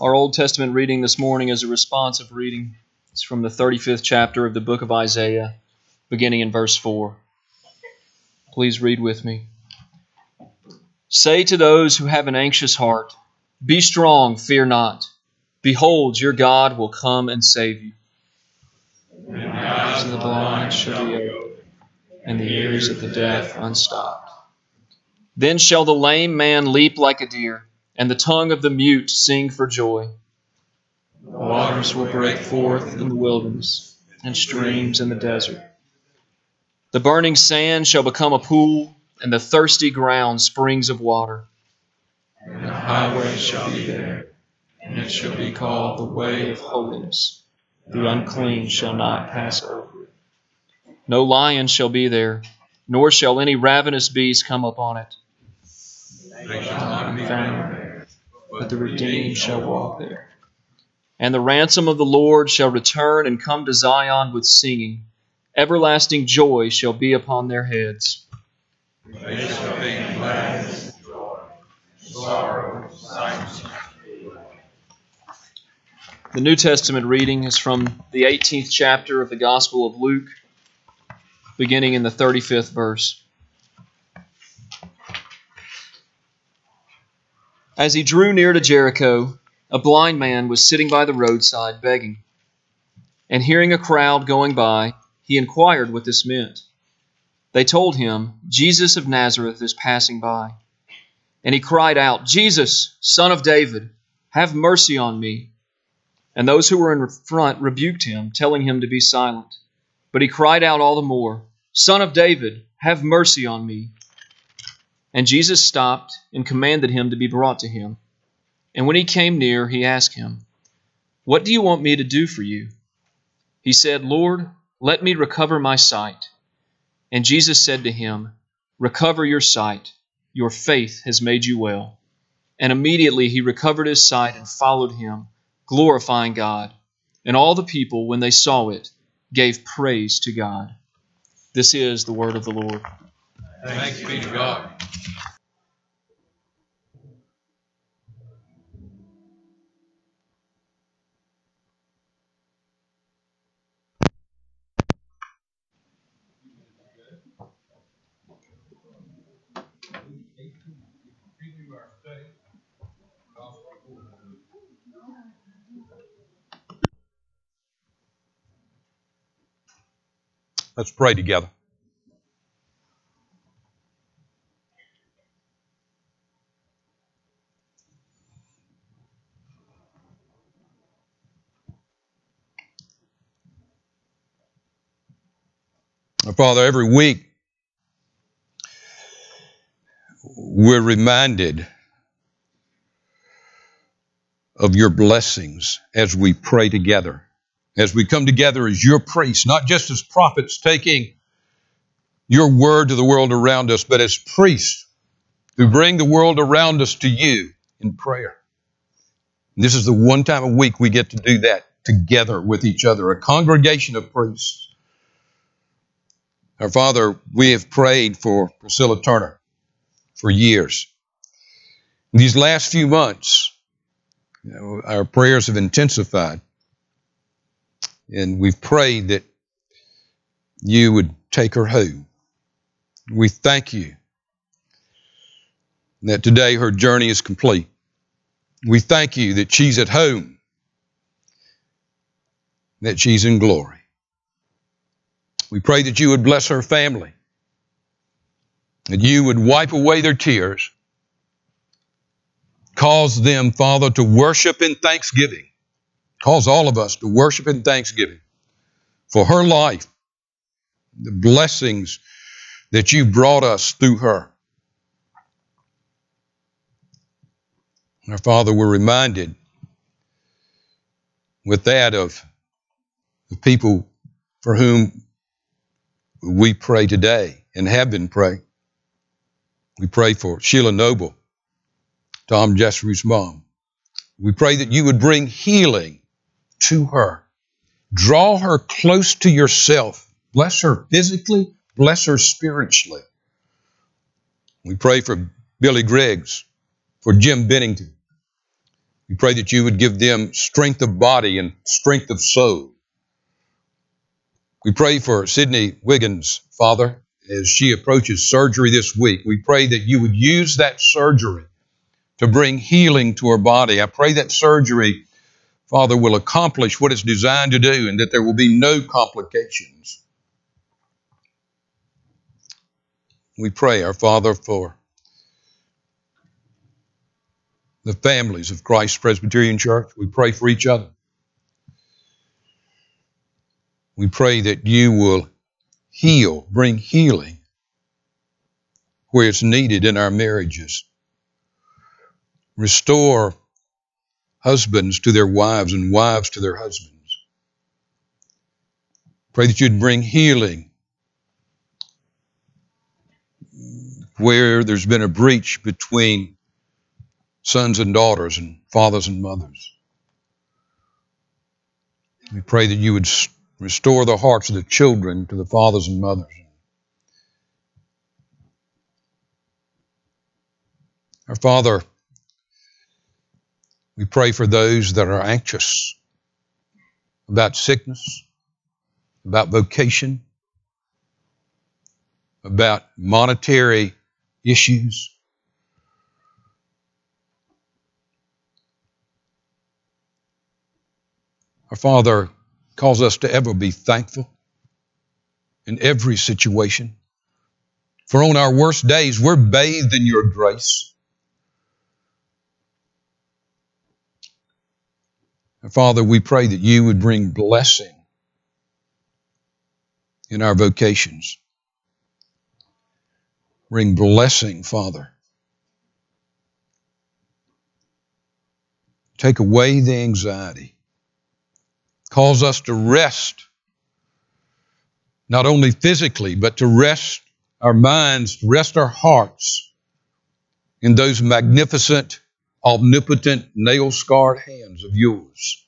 Our Old Testament reading this morning is a responsive reading. It's from the 35th chapter of the book of Isaiah, beginning in verse 4. Please read with me. Say to those who have an anxious heart, Be strong, fear not. Behold, your God will come and save you. The eyes of the blind shall be opened, and the ears of the deaf unstopped. Then shall the lame man leap like a deer and the tongue of the mute sing for joy. The Waters will break forth in the wilderness, and streams in the desert. The burning sand shall become a pool, and the thirsty ground springs of water. And the highway shall be there, and it shall be called the way of holiness. The unclean shall not pass over it. No lion shall be there, nor shall any ravenous beast come upon it. They shall not be found but the redeemed shall walk there. And the ransom of the Lord shall return and come to Zion with singing. Everlasting joy shall be upon their heads. They shall be glad joy, sorrow, silence. The New Testament reading is from the 18th chapter of the Gospel of Luke, beginning in the 35th verse. As he drew near to Jericho, a blind man was sitting by the roadside begging. And hearing a crowd going by, he inquired what this meant. They told him, Jesus of Nazareth is passing by. And he cried out, Jesus, son of David, have mercy on me. And those who were in front rebuked him, telling him to be silent. But he cried out all the more, Son of David, have mercy on me. And Jesus stopped and commanded him to be brought to him. And when he came near, he asked him, What do you want me to do for you? He said, Lord, let me recover my sight. And Jesus said to him, Recover your sight. Your faith has made you well. And immediately he recovered his sight and followed him, glorifying God. And all the people, when they saw it, gave praise to God. This is the word of the Lord. Thanks be to God. Let's pray together. Father, every week we're reminded of your blessings as we pray together, as we come together as your priests, not just as prophets taking your word to the world around us, but as priests who bring the world around us to you in prayer. This is the one time a week we get to do that together with each other, a congregation of priests. Our Father, we have prayed for Priscilla Turner for years. These last few months, you know, our prayers have intensified. And we've prayed that you would take her home. We thank you that today her journey is complete. We thank you that she's at home, that she's in glory. We pray that you would bless her family, that you would wipe away their tears, cause them, Father, to worship in thanksgiving, cause all of us to worship in thanksgiving for her life, the blessings that you brought us through her. Our Father, we're reminded with that of the people for whom we pray today and have been praying. We pray for Sheila Noble, Tom Jessery's mom. We pray that you would bring healing to her. Draw her close to yourself. Bless her physically, bless her spiritually. We pray for Billy Griggs, for Jim Bennington, We pray that you would give them strength of body and strength of soul. We pray for Sydney Wiggins, Father, as she approaches surgery this week. We pray that you would use that surgery to bring healing to her body. I pray that surgery, Father, will accomplish what it's designed to do and that there will be no complications. We pray, our Father, for the families of Christ Presbyterian Church. We pray for each other. We pray that you will heal, bring healing where it's needed in our marriages. Restore husbands to their wives and wives to their husbands. Pray that you'd bring healing where there's been a breach between sons and daughters and fathers and mothers. We pray that you would restore the hearts of the children to the fathers and mothers. Our Father, we pray for those that are anxious about sickness, about vocation, about monetary issues. Our Father, cause us to ever be thankful in every situation. For on our worst days, we're bathed in your grace. And Father, we pray that you would bring blessing in our vocations. Bring blessing, Father. Take away the anxiety. Cause us to rest, not only physically, but to rest our minds, rest our hearts in those magnificent, omnipotent, nail scarred hands of yours.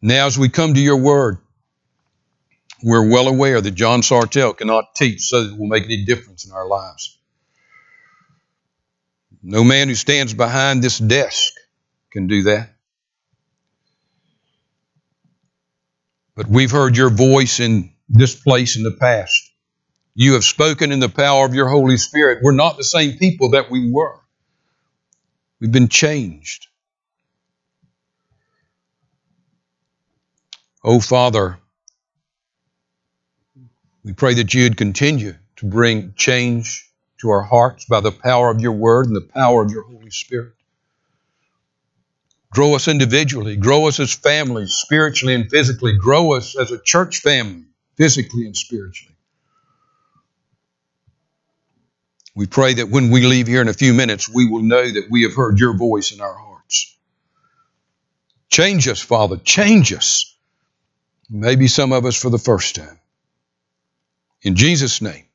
Now, as we come to your word, we're well aware that John Sartell cannot teach so that it will make any difference in our lives. No man who stands behind this desk can do that. But we've heard your voice in this place in the past. You have spoken in the power of your Holy Spirit. We're not the same people that we were. We've been changed. Oh, Father, we pray that you'd continue to bring change to our hearts by the power of your word and the power of your Holy Spirit. Grow us individually, grow us as families, spiritually and physically. Grow us as a church family, physically and spiritually. We pray that when we leave here in a few minutes, we will know that we have heard your voice in our hearts. Change us, Father. Change us. Maybe some of us for the first time. In Jesus' name.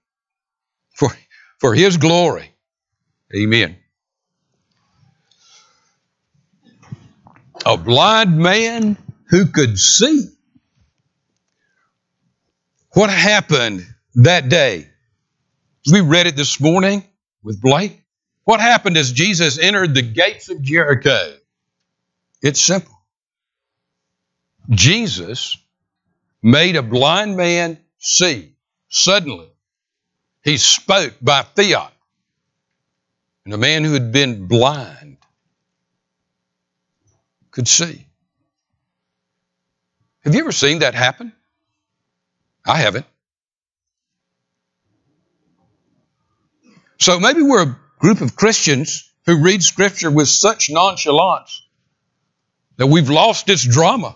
For, for His glory. Amen. A blind man who could see. What happened that day? We read it this morning with Blake. What happened as Jesus entered the gates of Jericho? It's simple. Jesus made a blind man see. Suddenly, he spoke by fiat. And a man who had been blind could see. Have you ever seen that happen? I haven't. So maybe we're a group of Christians who read Scripture with such nonchalance that we've lost its drama,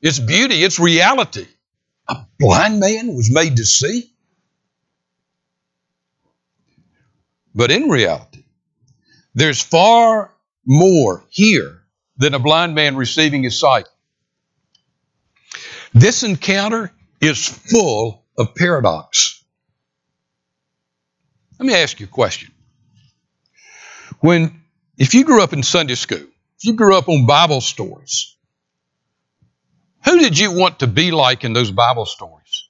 its beauty, its reality. A blind man was made to see. But in reality, there's far more here than a blind man receiving his sight. This encounter is full of paradox. Let me ask you a question. When, if you grew up in Sunday school, if you grew up on Bible stories, who did you want to be like in those Bible stories?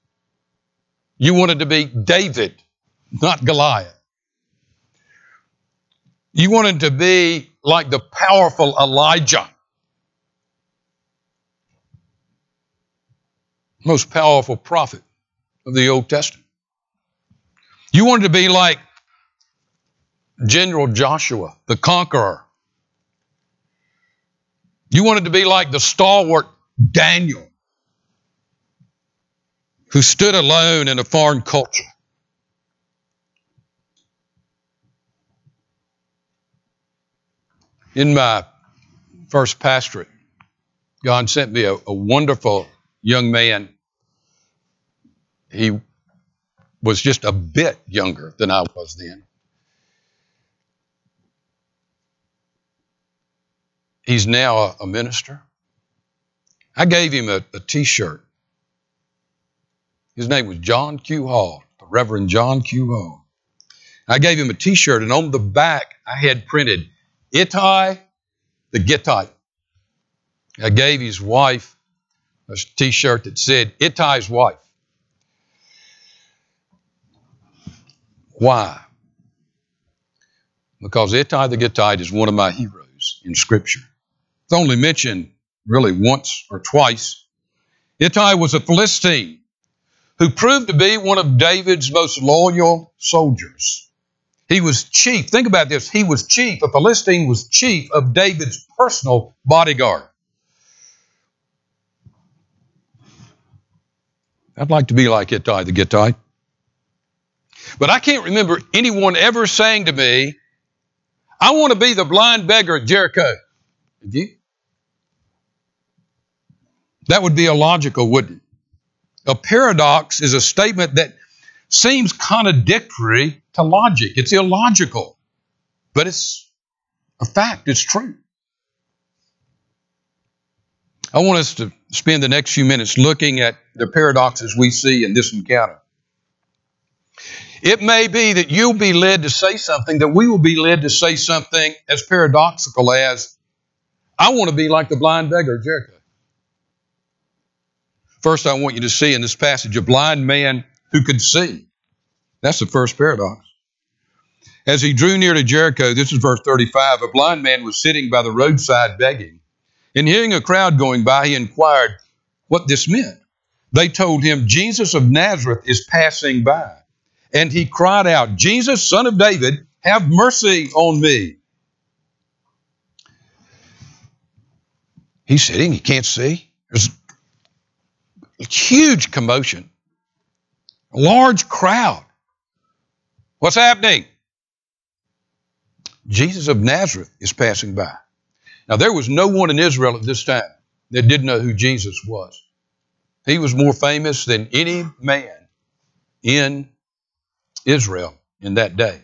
You wanted to be David, not Goliath. You wanted to be like the powerful Elijah. Most powerful prophet of the Old Testament. You wanted to be like General Joshua, the conqueror. You wanted to be like the stalwart Daniel, who stood alone in a foreign culture. In my first pastorate, God sent me a, a wonderful young man. He was just a bit younger than I was then. He's now a, a minister. I gave him a a t-shirt. His name was John Q. Hall, the Reverend John Q. Hall. I gave him a t-shirt, and on the back I had printed Ittai the Gittite. I gave his wife a t-shirt that said Ittai's wife. Why? Because Ittai the Gittite is one of my heroes in Scripture. It's only mentioned really once or twice. Ittai was a Philistine who proved to be one of David's most loyal soldiers. He was chief. Think about this. He was chief. A Philistine was chief of David's personal bodyguard. I'd like to be like Ittai the Gittite. But I can't remember anyone ever saying to me, I want to be the blind beggar at Jericho. Have you? That would be illogical, wouldn't it? A paradox is a statement that seems contradictory to logic. It's illogical, but it's a fact, it's true. I want us to spend the next few minutes looking at the paradoxes we see in this encounter. It may be that you'll be led to say something, that we will be led to say something as paradoxical as, I want to be like the blind beggar Jericho. First, I want you to see in this passage a blind man who could see. That's the first paradox. As he drew near to Jericho, this is verse 35, a blind man was sitting by the roadside begging. And hearing a crowd going by, he inquired what this meant. They told him, Jesus of Nazareth is passing by. And he cried out, Jesus, son of David, have mercy on me. He's sitting, he can't see. There's a huge commotion, a large crowd. What's happening? Jesus of Nazareth is passing by. Now, there was no one in Israel at this time that didn't know who Jesus was. He was more famous than any man in Israel in that day.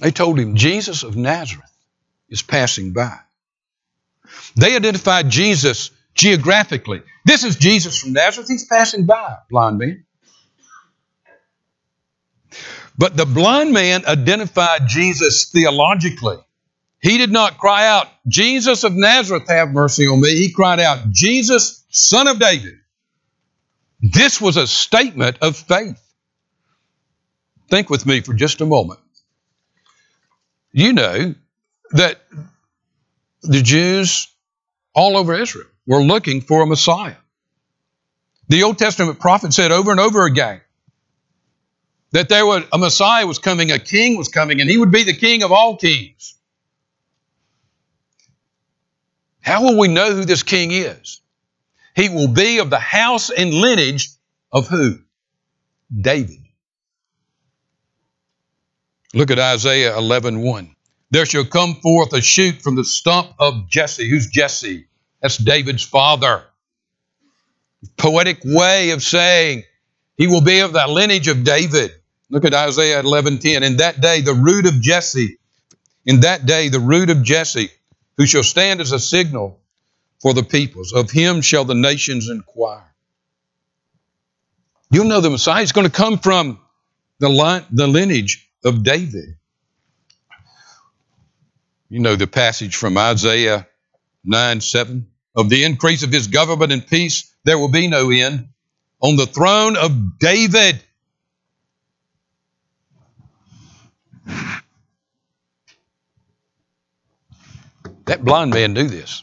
They told him Jesus of Nazareth is passing by. They identified Jesus geographically. This is Jesus from Nazareth. He's passing by, blind man. But the blind man identified Jesus theologically. He did not cry out, Jesus of Nazareth, have mercy on me. He cried out, Jesus, son of David. This was a statement of faith. Think with me for just a moment. You know that the Jews all over Israel were looking for a Messiah. The Old Testament prophet said over and over again that there was a Messiah was coming, a king was coming, and he would be the king of all kings. How will we know who this king is? He will be of the house and lineage of who? David. Look at Isaiah 11 1. There shall come forth a shoot from the stump of Jesse. Who's Jesse? That's David's father. Poetic way of saying he will be of the lineage of David. Look at Isaiah 11:10. In that day, the root of Jesse, in that day, the root of Jesse, who shall stand as a signal for the peoples, of him shall the nations inquire. You'll know the Messiah is going to come from the, line, the lineage of David. You know the passage from Isaiah 9 7. Of the increase of his government and peace, there will be no end on the throne of David. That blind man knew this.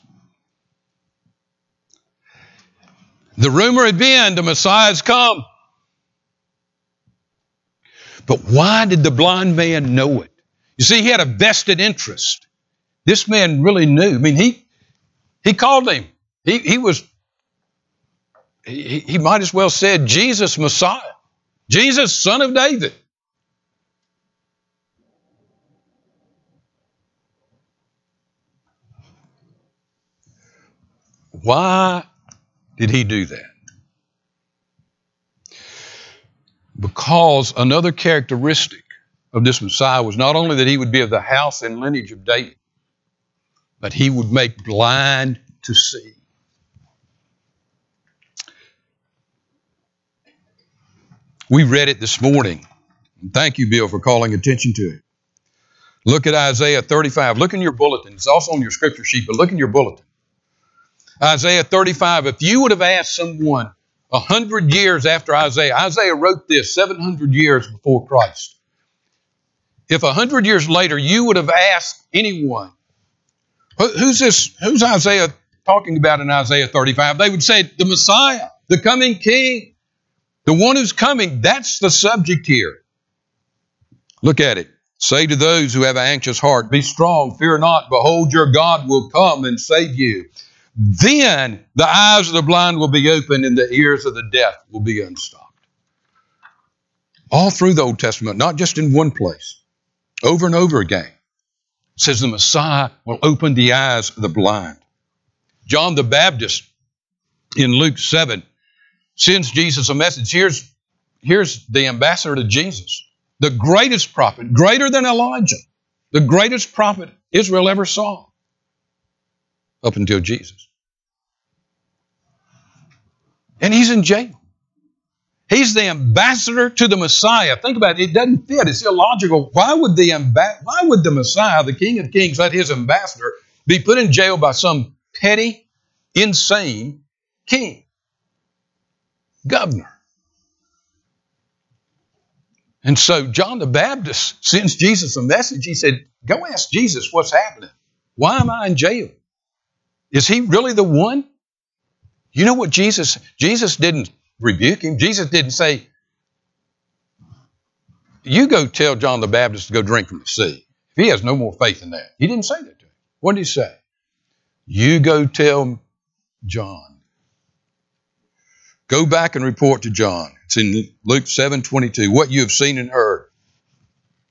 The rumor had been the Messiah's come. But why did the blind man know it? You see, he had a vested interest. This man really knew. I mean, he he called him. He he was he, he might as well said Jesus Messiah. Jesus, son of David. Why did he do that? Because another characteristic of this Messiah was not only that he would be of the house and lineage of David, but he would make blind to see. We read it this morning. Thank you, Bill, for calling attention to it. Look at Isaiah 35. Look in your bulletin. It's also on your scripture sheet, but look in your bulletin. Isaiah 35. If you would have asked someone a hundred years after Isaiah, Isaiah wrote this 700 years before Christ. If a hundred years later you would have asked anyone, who's this? Who's Isaiah talking about in Isaiah 35? They would say the Messiah, the coming King, the one who's coming. That's the subject here. Look at it. Say to those who have an anxious heart, Be strong, fear not. Behold, your God will come and save you. Then the eyes of the blind will be opened and the ears of the deaf will be unstopped. All through the Old Testament, not just in one place, over and over again, says the Messiah will open the eyes of the blind. John the Baptist in Luke 7 sends Jesus a message. Here's, here's the ambassador to Jesus, the greatest prophet, greater than Elijah, the greatest prophet Israel ever saw up until Jesus. And he's in jail. He's the ambassador to the Messiah. Think about it. It doesn't fit. It's illogical. Why would the amba- why would the Messiah, the King of Kings, let his ambassador be put in jail by some petty, insane king, governor? And so John the Baptist sends Jesus a message. He said, Go ask Jesus what's happening. Why am I in jail? Is he really the one? You know what Jesus, Jesus didn't rebuke him. Jesus didn't say, you go tell John the Baptist to go drink from the sea. If he has no more faith in that. He didn't say that to him. What did he say? You go tell John. Go back and report to John. It's in Luke 7 22. What you have seen and heard.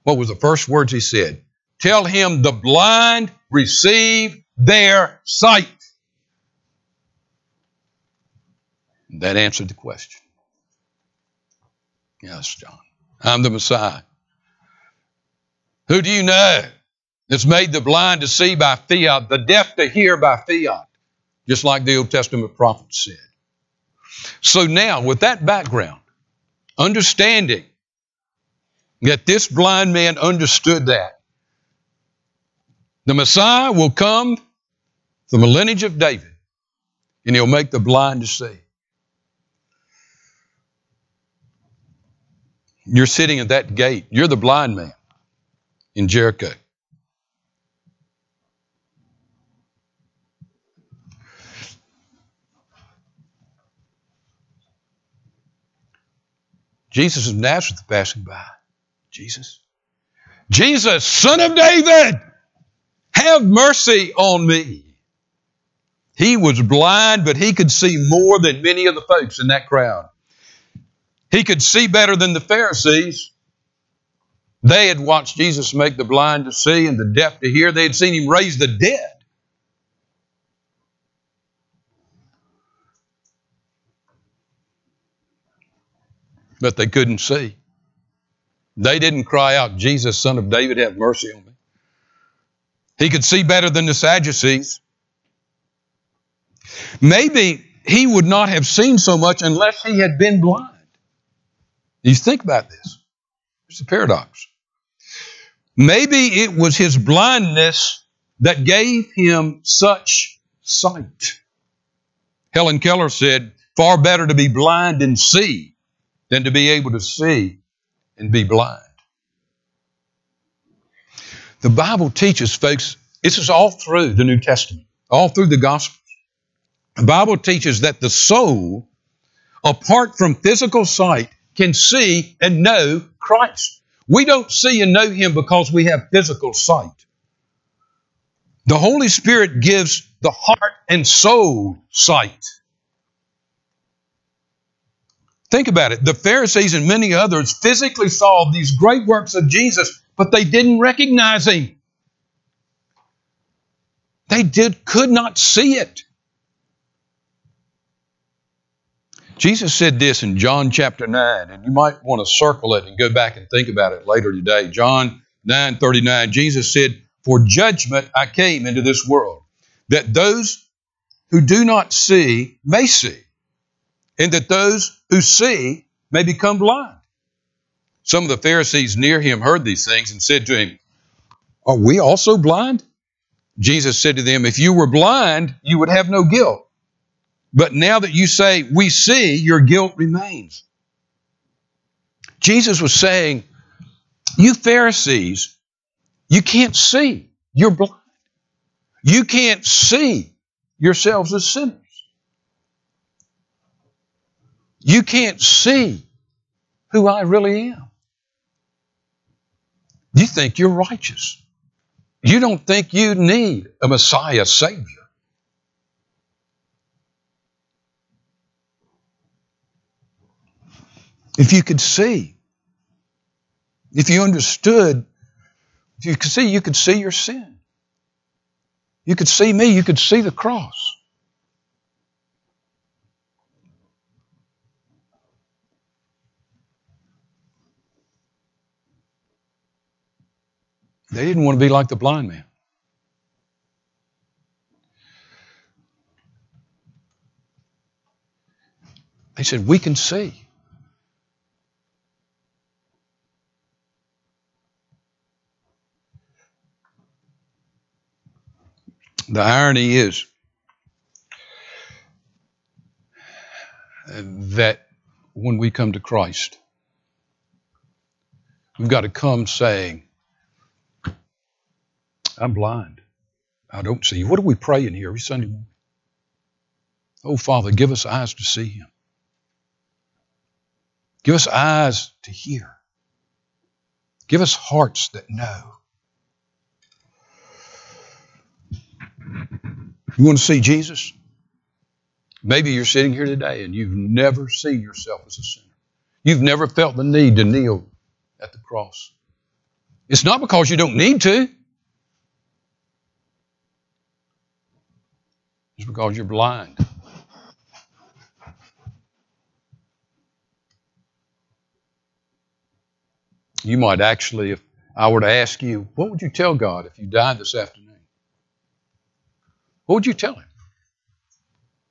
What was the first words he said? Tell him the blind receive their sight. That answered the question. Yes, John. I'm the Messiah. Who do you know that's made the blind to see by fiat, the deaf to hear by fiat, just like the Old Testament prophets said? So now, with that background, understanding that this blind man understood that, the Messiah will come from the lineage of David, and he'll make the blind to see. You're sitting at that gate. You're the blind man in Jericho. Jesus of Nazareth passing by. Jesus. Jesus, son of David, have mercy on me. He was blind, but he could see more than many of the folks in that crowd. He could see better than the Pharisees. They had watched Jesus make the blind to see and the deaf to hear. They had seen him raise the dead. But they couldn't see. They didn't cry out, Jesus, son of David, have mercy on me. He could see better than the Sadducees. Maybe he would not have seen so much unless he had been blind. You think about this. It's a paradox. Maybe it was his blindness that gave him such sight. Helen Keller said, far better to be blind and see than to be able to see and be blind. The Bible teaches, folks, this is all through the New Testament, all through the Gospels. The Bible teaches that the soul, apart from physical sight, can see and know Christ. We don't see and know Him because we have physical sight. The Holy Spirit gives the heart and soul sight. Think about it. The Pharisees and many others physically saw these great works of Jesus, but they didn't recognize him. They did could not see it. Jesus said this in John chapter 9, and you might want to circle it and go back and think about it later today. John 9 39, Jesus said, For judgment I came into this world, that those who do not see may see, and that those who see may become blind. Some of the Pharisees near him heard these things and said to him, Are we also blind? Jesus said to them, If you were blind, you would have no guilt. But now that you say, We see, your guilt remains. Jesus was saying, You Pharisees, you can't see. You're blind. You can't see yourselves as sinners. You can't see who I really am. You think you're righteous. You don't think you need a Messiah Savior. If you could see, if you understood, if you could see, you could see your sin. You could see me, you could see the cross. They didn't want to be like the blind man. They said, We can see. The irony is that when we come to Christ, we've got to come saying, I'm blind. I don't see. What are we praying here every Sunday morning? Oh, Father, give us eyes to see Him. Give us eyes to hear. Give us hearts that know. You want to see Jesus? Maybe you're sitting here today and you've never seen yourself as a sinner. You've never felt the need to kneel at the cross. It's not because you don't need to. It's because you're blind. You might actually, if I were to ask you, what would you tell God if you died this afternoon? What would you tell Him?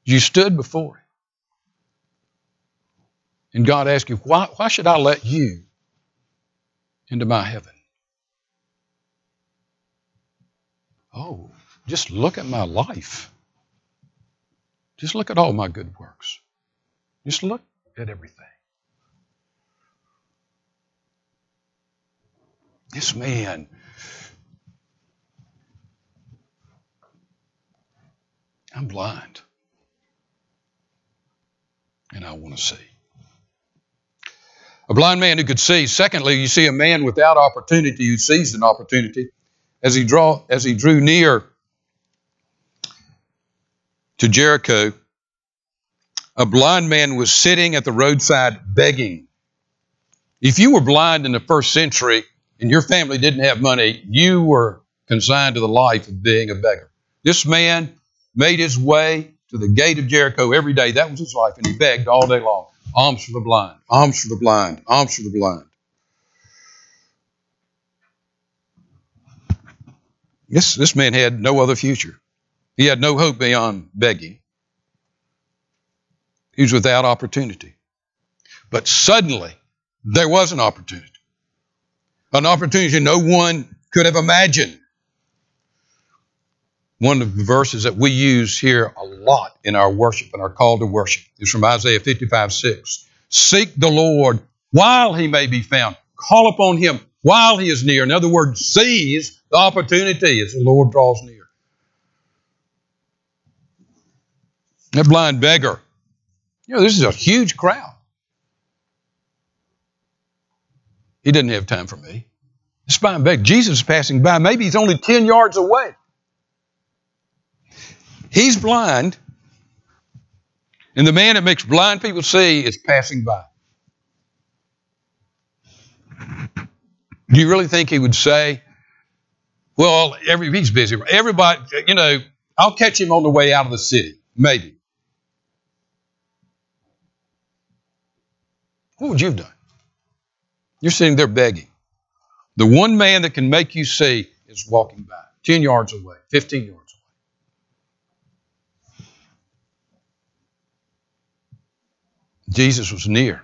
You stood before Him. And God asked you, why, why should I let you into my heaven? Oh, just look at my life. Just look at all my good works. Just look at everything. This man, I'm blind. And I want to see. A blind man who could see. Secondly, you see a man without opportunity who seized an opportunity. As he draw as he drew near to Jericho, a blind man was sitting at the roadside begging. If you were blind in the first century and your family didn't have money, you were consigned to the life of being a beggar. This man made his way to the gate of Jericho every day. That was his life, and he begged all day long alms for the blind, alms for the blind, alms for the blind. This, this man had no other future. He had no hope beyond begging. He was without opportunity. But suddenly, there was an opportunity. An opportunity no one could have imagined. One of the verses that we use here a lot in our worship and our call to worship is from Isaiah 55 6. Seek the Lord while he may be found. Call upon him while he is near. In other words, seize the opportunity as the Lord draws near. That blind beggar, you know, this is a huge crowd. He didn't have time for me. This blind beggar, Jesus is passing by. Maybe he's only 10 yards away. He's blind, and the man that makes blind people see is passing by. Do you really think he would say, well, every, he's busy. Everybody, you know, I'll catch him on the way out of the city. Maybe. What would you have done? You're sitting there begging. The one man that can make you see is walking by, 10 yards away, 15 yards away. Jesus was near.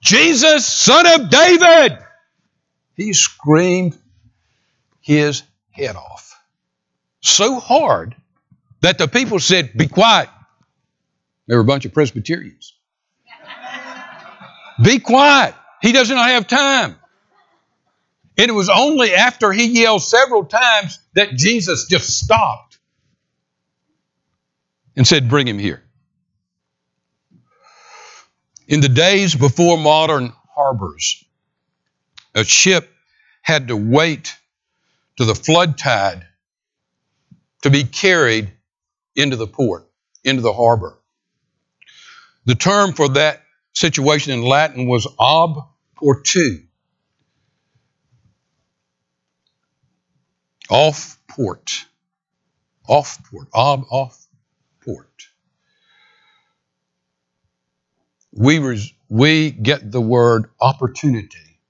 Jesus, son of David! He screamed his head off so hard that the people said, Be quiet. They were a bunch of Presbyterians. Be quiet. He does not have time. And it was only after he yelled several times that Jesus just stopped and said, Bring him here. In the days before modern harbors, a ship had to wait to the flood tide to be carried into the port, into the harbor. The term for that situation in Latin was ob portu. Off port. Off port. Ob off port. We, res, we get the word opportunity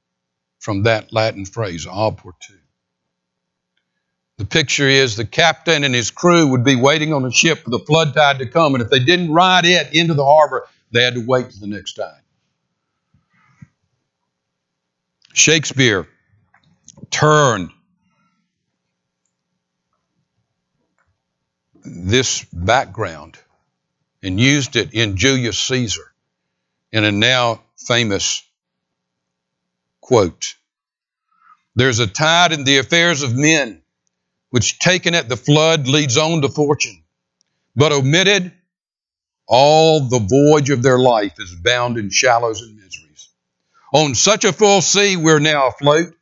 from that Latin phrase, ob. The picture is the captain and his crew would be waiting on a ship for the flood tide to come, and if they didn't ride it into the harbor, they had to wait to the next tide. Shakespeare turned this background and used it in Julius Caesar in a now famous quote. There's a tide in the affairs of men which taken at the flood leads on to fortune, but omitted, all the voyage of their life is bound in shallows and miseries. On such a full sea we're now afloat,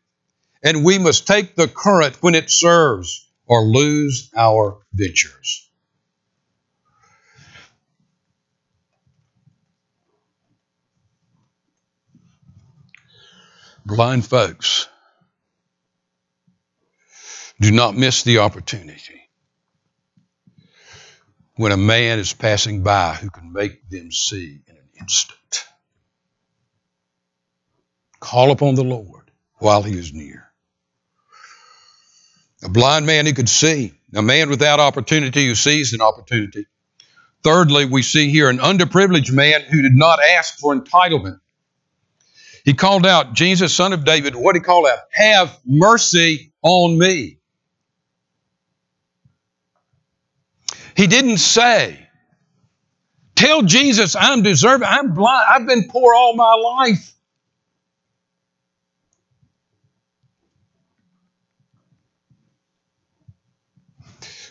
and we must take the current when it serves or lose our ventures. Blind folks do not miss the opportunity when a man is passing by who can make them see in an instant. Call upon the Lord while he is near. A blind man who could see, a man without opportunity who sees an opportunity. Thirdly, we see here an underprivileged man who did not ask for entitlement. He called out, Jesus, son of David, what did he call out? Have mercy on me. He didn't say, Tell Jesus I'm deserving. I'm blind. I've been poor all my life.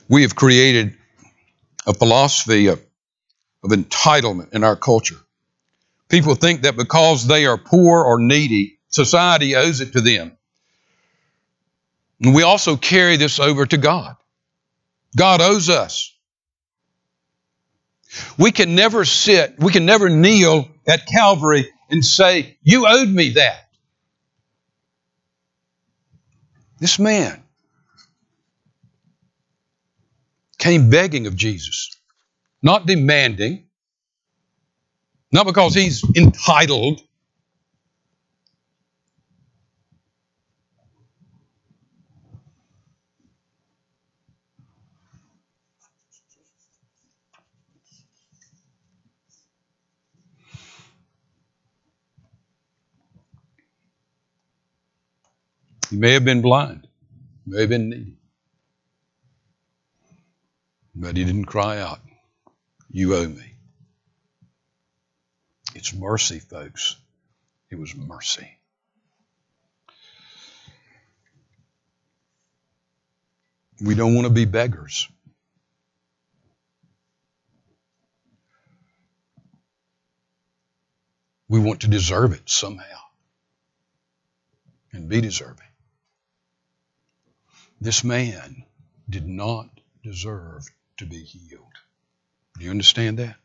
We have created a philosophy of, of entitlement in our culture. People think that because they are poor or needy, society owes it to them. And we also carry this over to God. God owes us. We can never sit, we can never kneel at Calvary and say, You owed me that. This man came begging of Jesus, not demanding, not because he's entitled. He may have been blind, may have been needy. But he didn't cry out, You owe me. It's mercy, folks. It was mercy. We don't want to be beggars. We want to deserve it somehow and be deserving. This man did not deserve to be healed. Do you understand that?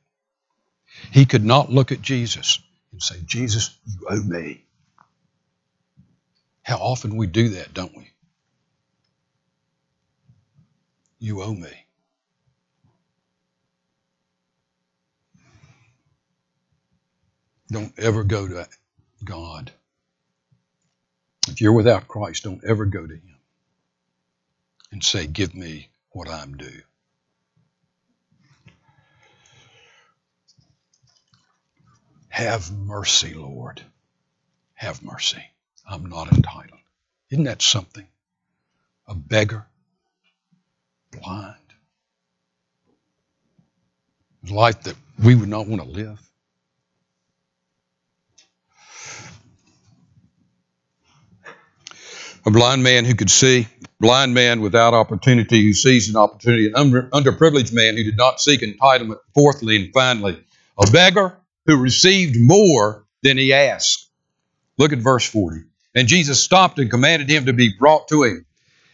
He could not look at Jesus and say, Jesus, you owe me. How often we do that, don't we? You owe me. Don't ever go to God. If you're without Christ, don't ever go to Him and say, Give me what I'm due. Have mercy, Lord. Have mercy. I'm not entitled. Isn't that something? A beggar, blind. Life that we would not want to live. A blind man who could see, blind man without opportunity who sees an opportunity, an under, underprivileged man who did not seek entitlement. Fourthly and finally, a beggar who received more than he asked. Look at verse 40. And Jesus stopped and commanded him to be brought to him.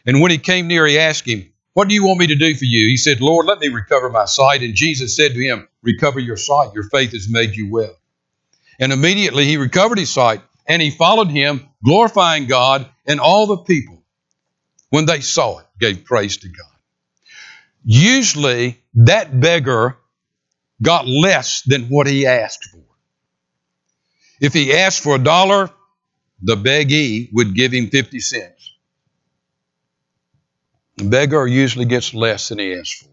And when he came near, he asked him, What do you want me to do for you? He said, Lord, let me recover my sight. And Jesus said to him, Recover your sight. Your faith has made you well. And immediately he recovered his sight and he followed him, glorifying God, and all the people, when they saw it, gave praise to God. Usually, that beggar got less than what he asked for. If he asked for a dollar, the beggee would give him 50 cents. The beggar usually gets less than he asked for.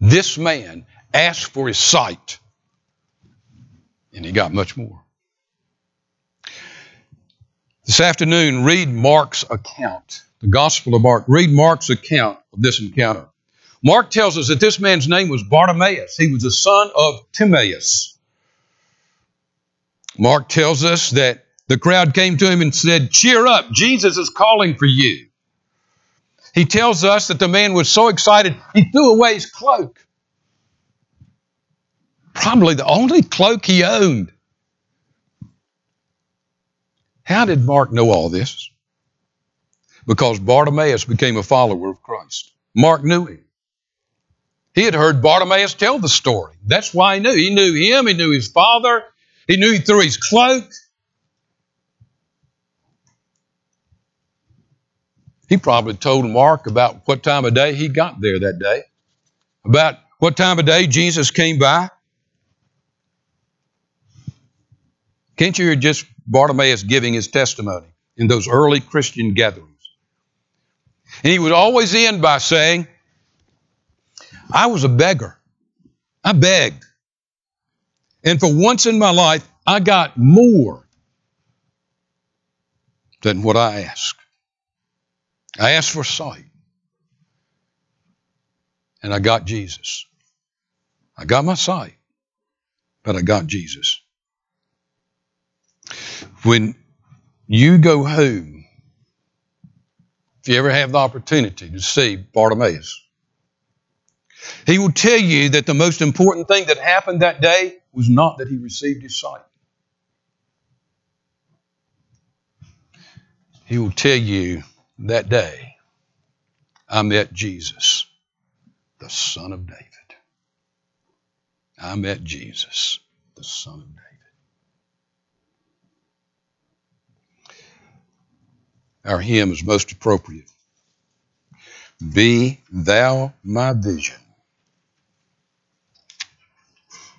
This man asked for his sight, and he got much more. This afternoon, read Mark's account, the Gospel of Mark. Read Mark's account of this encounter. Mark tells us that this man's name was Bartimaeus. He was the son of Timaeus. Mark tells us that the crowd came to him and said, Cheer up, Jesus is calling for you. He tells us that the man was so excited, he threw away his cloak. Probably the only cloak he owned. How did Mark know all this? Because Bartimaeus became a follower of Christ. Mark knew him. He had heard Bartimaeus tell the story. That's why he knew. He knew him, he knew his father, he knew he threw his cloak. He probably told Mark about what time of day he got there that day, about what time of day Jesus came by. Can't you hear just Bartimaeus giving his testimony in those early Christian gatherings? And he would always end by saying, I was a beggar. I begged. And for once in my life, I got more than what I asked. I asked for sight. And I got Jesus. I got my sight, but I got Jesus. When you go home, if you ever have the opportunity to see Bartimaeus, he will tell you that the most important thing that happened that day was not that he received his sight. He will tell you that day, I met Jesus, the Son of David. I met Jesus, the Son of David. Our hymn is most appropriate. Be thou my vision